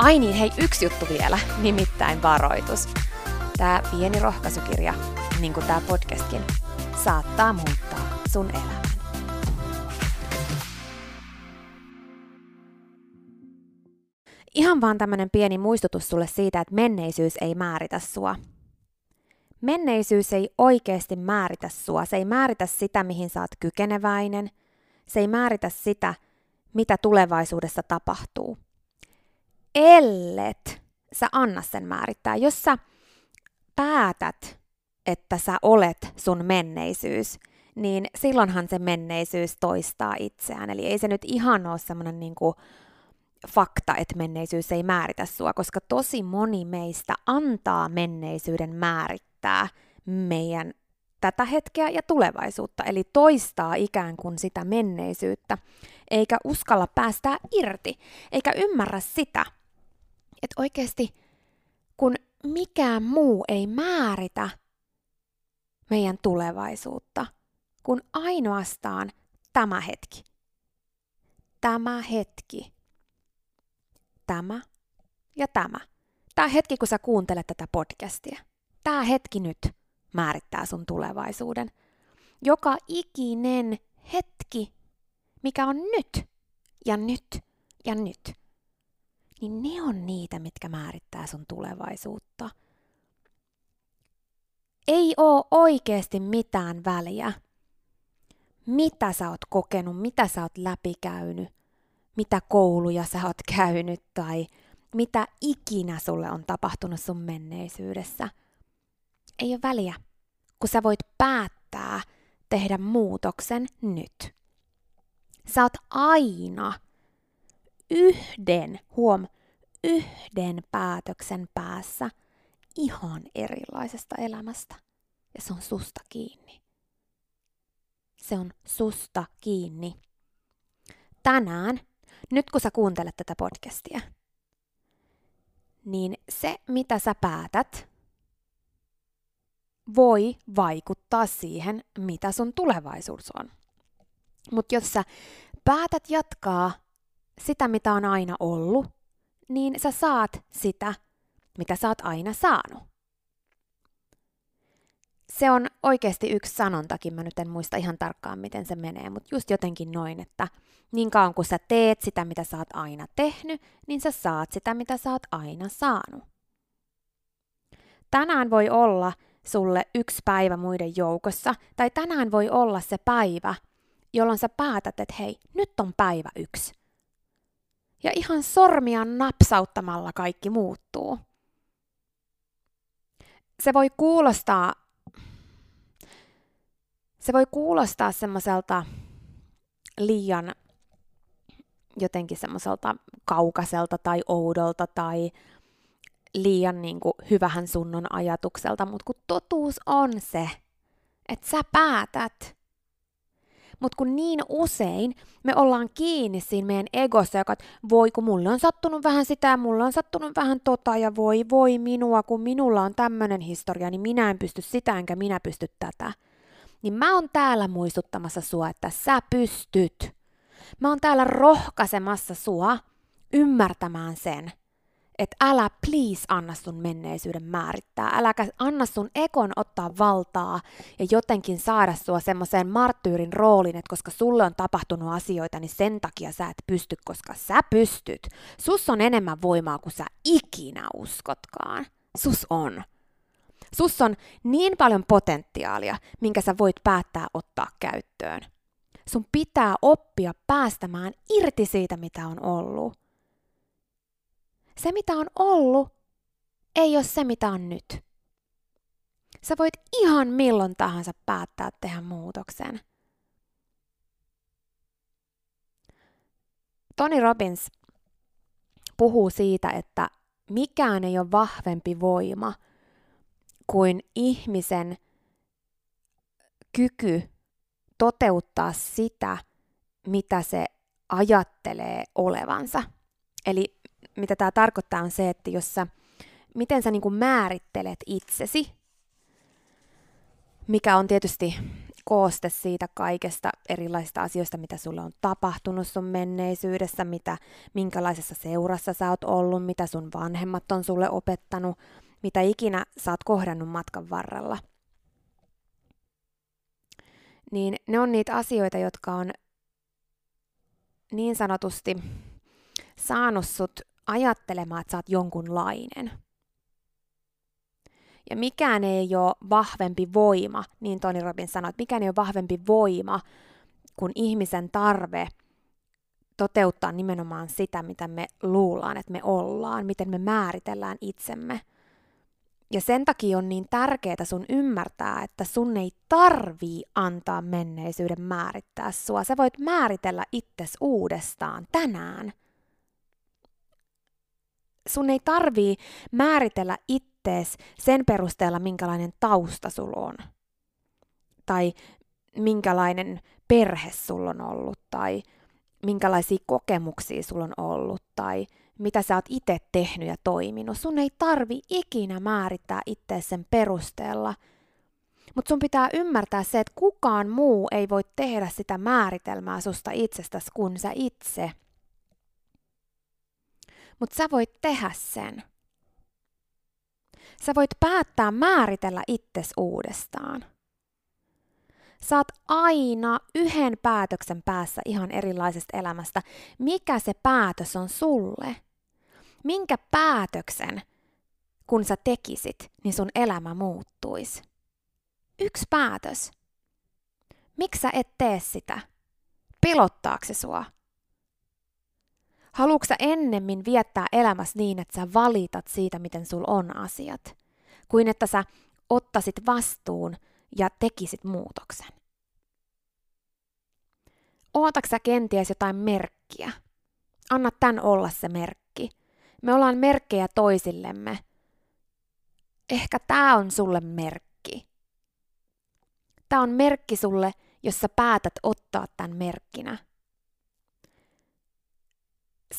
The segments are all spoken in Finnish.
Ai niin, hei, yksi juttu vielä, nimittäin varoitus. Tämä pieni rohkaisukirja, niin kuin tämä podcastkin, saattaa muuttaa sun elämän. Ihan vaan tämmönen pieni muistutus sulle siitä, että menneisyys ei määritä sua. Menneisyys ei oikeasti määritä sua. Se ei määritä sitä, mihin sä oot kykeneväinen. Se ei määritä sitä, mitä tulevaisuudessa tapahtuu ellet sä anna sen määrittää. Jos sä päätät, että sä olet sun menneisyys, niin silloinhan se menneisyys toistaa itseään. Eli ei se nyt ihan ole semmoinen niin fakta, että menneisyys ei määritä sua, koska tosi moni meistä antaa menneisyyden määrittää meidän tätä hetkeä ja tulevaisuutta, eli toistaa ikään kuin sitä menneisyyttä, eikä uskalla päästää irti, eikä ymmärrä sitä, että oikeasti kun mikään muu ei määritä meidän tulevaisuutta, kun ainoastaan tämä hetki. Tämä hetki. Tämä ja tämä. Tämä hetki, kun sä kuuntelet tätä podcastia. Tämä hetki nyt määrittää sun tulevaisuuden. Joka ikinen hetki, mikä on nyt ja nyt ja nyt niin ne on niitä, mitkä määrittää sun tulevaisuutta. Ei oo oikeasti mitään väliä, mitä sä oot kokenut, mitä sä oot läpikäynyt, mitä kouluja sä oot käynyt tai mitä ikinä sulle on tapahtunut sun menneisyydessä. Ei ole väliä, kun sä voit päättää tehdä muutoksen nyt. Sä oot aina yhden, huom, yhden päätöksen päässä ihan erilaisesta elämästä. Ja se on susta kiinni. Se on susta kiinni. Tänään, nyt kun sä kuuntelet tätä podcastia, niin se, mitä sä päätät, voi vaikuttaa siihen, mitä sun tulevaisuus on. Mutta jos sä päätät jatkaa sitä, mitä on aina ollut, niin sä saat sitä, mitä sä oot aina saanut. Se on oikeasti yksi sanontakin, mä nyt en muista ihan tarkkaan miten se menee, mutta just jotenkin noin, että niin kauan kun sä teet sitä, mitä sä oot aina tehnyt, niin sä saat sitä, mitä sä oot aina saanut. Tänään voi olla sulle yksi päivä muiden joukossa, tai tänään voi olla se päivä, jolloin sä päätät, että hei, nyt on päivä yksi. Ja ihan sormia napsauttamalla kaikki muuttuu. Se voi kuulostaa, se voi kuulostaa semmoiselta liian jotenkin semmoiselta kaukaiselta tai oudolta tai liian niin kuin, hyvähän sunnon ajatukselta, mutta kun totuus on se, että sä päätät. Mutta kun niin usein me ollaan kiinni siinä meidän egossa, joka, että voi kun mulle on sattunut vähän sitä mulle on sattunut vähän tota ja voi voi minua, kun minulla on tämmöinen historia, niin minä en pysty sitä enkä minä pysty tätä. Niin mä oon täällä muistuttamassa sua, että sä pystyt. Mä oon täällä rohkaisemassa sua ymmärtämään sen, että älä please anna sun menneisyyden määrittää. Äläkä anna sun ekon ottaa valtaa ja jotenkin saada sua semmoiseen marttyyrin roolin, että koska sulle on tapahtunut asioita, niin sen takia sä et pysty, koska sä pystyt. Sus on enemmän voimaa kuin sä ikinä uskotkaan. Sus on. Sus on niin paljon potentiaalia, minkä sä voit päättää ottaa käyttöön. Sun pitää oppia päästämään irti siitä, mitä on ollut. Se, mitä on ollut, ei ole se, mitä on nyt. Sä voit ihan milloin tahansa päättää tehdä muutoksen. Tony Robbins puhuu siitä, että mikään ei ole vahvempi voima kuin ihmisen kyky toteuttaa sitä, mitä se ajattelee olevansa. Eli mitä tämä tarkoittaa on se, että jos sä, miten sä niin kuin määrittelet itsesi, mikä on tietysti kooste siitä kaikesta erilaisista asioista, mitä sulle on tapahtunut sun menneisyydessä, mitä, minkälaisessa seurassa sä oot ollut, mitä sun vanhemmat on sulle opettanut, mitä ikinä sä oot kohdannut matkan varrella – niin ne on niitä asioita, jotka on niin sanotusti saanut sut ajattelemaan, että sä oot jonkunlainen. Ja mikään ei ole vahvempi voima, niin Tony Robbins sanoi, että mikään ei ole vahvempi voima kuin ihmisen tarve toteuttaa nimenomaan sitä, mitä me luullaan, että me ollaan, miten me määritellään itsemme – ja sen takia on niin tärkeää sun ymmärtää, että sun ei tarvii antaa menneisyyden määrittää sua. Sä voit määritellä itses uudestaan tänään. Sun ei tarvii määritellä ittees sen perusteella, minkälainen tausta sulla on. Tai minkälainen perhe sulla on ollut, tai minkälaisia kokemuksia sulla on ollut, tai mitä sä oot itse tehnyt ja toiminut. Sun ei tarvi ikinä määrittää itse sen perusteella. Mutta sun pitää ymmärtää se, että kukaan muu ei voi tehdä sitä määritelmää susta itsestäsi kuin sä itse. Mutta sä voit tehdä sen. Sä voit päättää määritellä itses uudestaan. Saat aina yhden päätöksen päässä ihan erilaisesta elämästä. Mikä se päätös on sulle? minkä päätöksen, kun sä tekisit, niin sun elämä muuttuisi. Yksi päätös. Miksi sä et tee sitä? Pelottaako se sua? Haluatko sä ennemmin viettää elämässä niin, että sä valitat siitä, miten sul on asiat, kuin että sä ottasit vastuun ja tekisit muutoksen? Ootatko sä kenties jotain merkkiä? Anna tän olla se merkki. Me ollaan merkkejä toisillemme. Ehkä tämä on sulle merkki. Tämä on merkki sulle, jos sä päätät ottaa tämän merkkinä.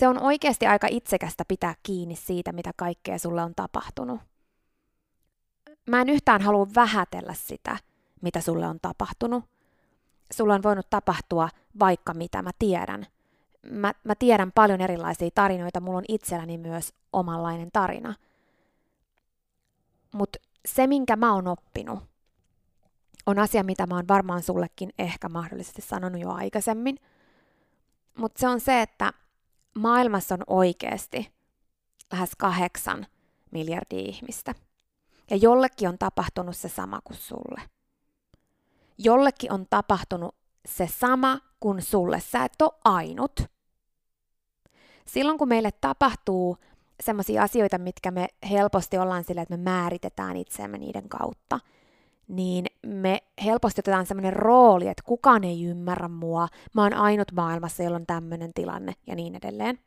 Se on oikeasti aika itsekästä pitää kiinni siitä, mitä kaikkea sulle on tapahtunut. Mä en yhtään halua vähätellä sitä, mitä sulle on tapahtunut. Sulla on voinut tapahtua vaikka mitä mä tiedän – mä, mä tiedän paljon erilaisia tarinoita, mulla on itselläni myös omanlainen tarina. Mutta se, minkä mä oon oppinut, on asia, mitä mä oon varmaan sullekin ehkä mahdollisesti sanonut jo aikaisemmin. Mutta se on se, että maailmassa on oikeasti lähes kahdeksan miljardia ihmistä. Ja jollekin on tapahtunut se sama kuin sulle. Jollekin on tapahtunut se sama kuin sulle. Sä et ole ainut. Silloin kun meille tapahtuu sellaisia asioita, mitkä me helposti ollaan sillä, että me määritetään itseämme niiden kautta, niin me helposti otetaan sellainen rooli, että kukaan ei ymmärrä mua, mä oon ainut maailmassa, jolla on tämmöinen tilanne ja niin edelleen.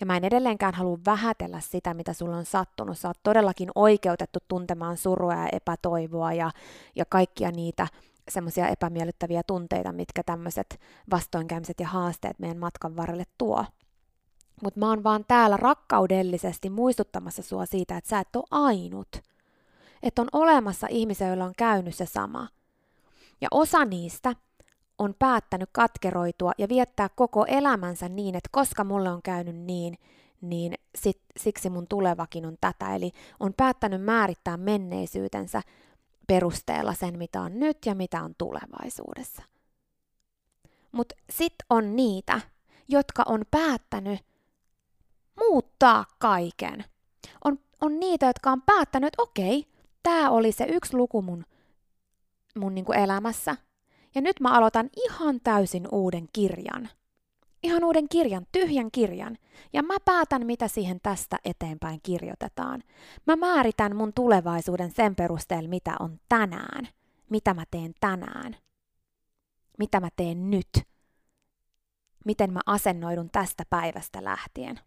Ja mä en edelleenkään halua vähätellä sitä, mitä sulla on sattunut. Sä oot todellakin oikeutettu tuntemaan surua ja epätoivoa ja, ja kaikkia niitä semmoisia epämiellyttäviä tunteita, mitkä tämmöiset vastoinkäymiset ja haasteet meidän matkan varrelle tuo. Mutta mä oon vaan täällä rakkaudellisesti muistuttamassa sua siitä, että sä et ole ainut. Että on olemassa ihmisiä, joilla on käynyt se sama. Ja osa niistä on päättänyt katkeroitua ja viettää koko elämänsä niin, että koska mulle on käynyt niin, niin sit, siksi mun tulevakin on tätä. Eli on päättänyt määrittää menneisyytensä perusteella sen, mitä on nyt ja mitä on tulevaisuudessa. Mutta sitten on niitä, jotka on päättänyt muuttaa kaiken. On, on niitä, jotka on päättänyt, että okei, tämä oli se yksi luku mun, mun niinku elämässä, ja nyt mä aloitan ihan täysin uuden kirjan. Ihan uuden kirjan, tyhjän kirjan. Ja mä päätän, mitä siihen tästä eteenpäin kirjoitetaan. Mä määritän mun tulevaisuuden sen perusteella, mitä on tänään. Mitä mä teen tänään. Mitä mä teen nyt. Miten mä asennoidun tästä päivästä lähtien.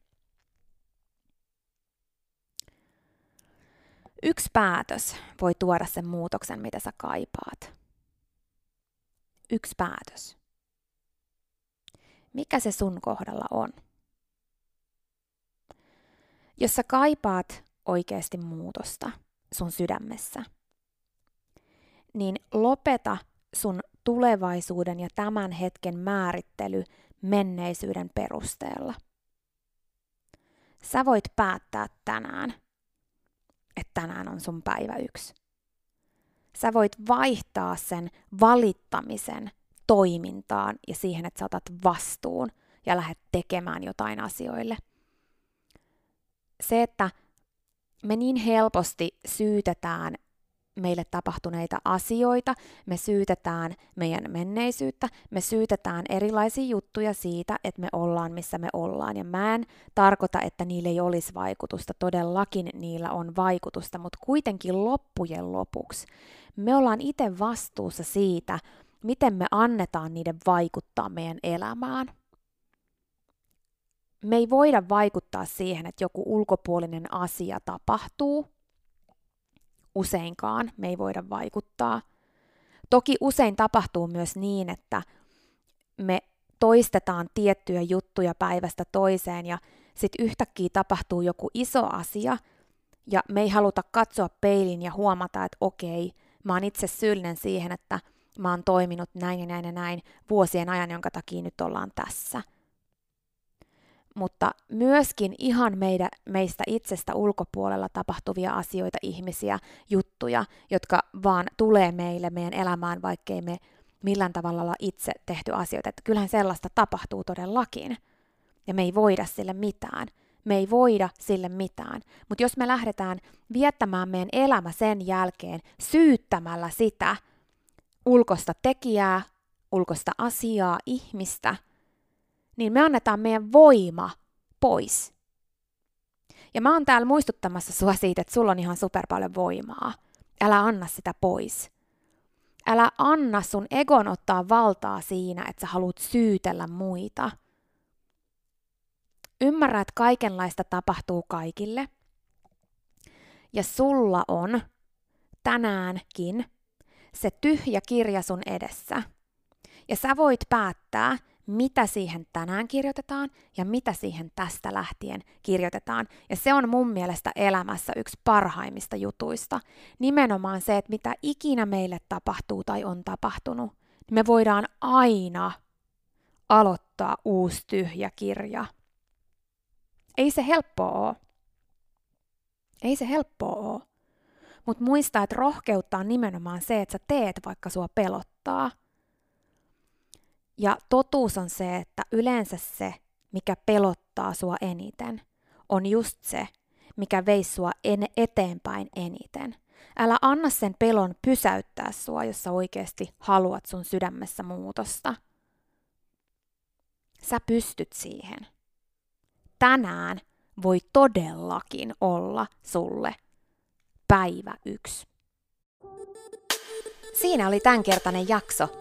Yksi päätös voi tuoda sen muutoksen, mitä sä kaipaat yksi päätös. Mikä se sun kohdalla on? Jos sä kaipaat oikeasti muutosta sun sydämessä, niin lopeta sun tulevaisuuden ja tämän hetken määrittely menneisyyden perusteella. Sä voit päättää tänään, että tänään on sun päivä yksi. Sä voit vaihtaa sen valittamisen toimintaan ja siihen, että sä otat vastuun ja lähdet tekemään jotain asioille. Se, että me niin helposti syytetään meille tapahtuneita asioita, me syytetään meidän menneisyyttä, me syytetään erilaisia juttuja siitä, että me ollaan missä me ollaan. Ja mä en tarkoita, että niillä ei olisi vaikutusta, todellakin niillä on vaikutusta, mutta kuitenkin loppujen lopuksi me ollaan itse vastuussa siitä, miten me annetaan niiden vaikuttaa meidän elämään. Me ei voida vaikuttaa siihen, että joku ulkopuolinen asia tapahtuu. Useinkaan me ei voida vaikuttaa. Toki usein tapahtuu myös niin, että me toistetaan tiettyjä juttuja päivästä toiseen ja sitten yhtäkkiä tapahtuu joku iso asia ja me ei haluta katsoa peilin ja huomata, että okei, mä oon itse syyllinen siihen, että mä oon toiminut näin ja näin ja näin vuosien ajan, jonka takia nyt ollaan tässä. Mutta myöskin ihan meidän, meistä itsestä ulkopuolella tapahtuvia asioita, ihmisiä, juttuja, jotka vaan tulee meille meidän elämään, vaikkei me millään tavalla olla itse tehty asioita. Että kyllähän sellaista tapahtuu todellakin. Ja me ei voida sille mitään. Me ei voida sille mitään. Mutta jos me lähdetään viettämään meidän elämä sen jälkeen syyttämällä sitä ulkosta tekijää, ulkosta asiaa, ihmistä, niin me annetaan meidän voima pois. Ja mä oon täällä muistuttamassa sua siitä, että sulla on ihan super paljon voimaa. Älä anna sitä pois. Älä anna sun egon ottaa valtaa siinä, että sä haluat syytellä muita – Ymmärrä, että kaikenlaista tapahtuu kaikille. Ja sulla on tänäänkin se tyhjä kirja sun edessä. Ja sä voit päättää, mitä siihen tänään kirjoitetaan ja mitä siihen tästä lähtien kirjoitetaan. Ja se on mun mielestä elämässä yksi parhaimmista jutuista. Nimenomaan se, että mitä ikinä meille tapahtuu tai on tapahtunut, niin me voidaan aina aloittaa uusi tyhjä kirja ei se helppoa ole. Ei se helppoa ole. Mutta muista, että rohkeutta on nimenomaan se, että sä teet, vaikka sua pelottaa. Ja totuus on se, että yleensä se, mikä pelottaa sua eniten, on just se, mikä veisi sua en- eteenpäin eniten. Älä anna sen pelon pysäyttää sua, jos sä oikeasti haluat sun sydämessä muutosta. Sä pystyt siihen. Tänään voi todellakin olla sulle päivä yksi. Siinä oli tämänkertainen jakso.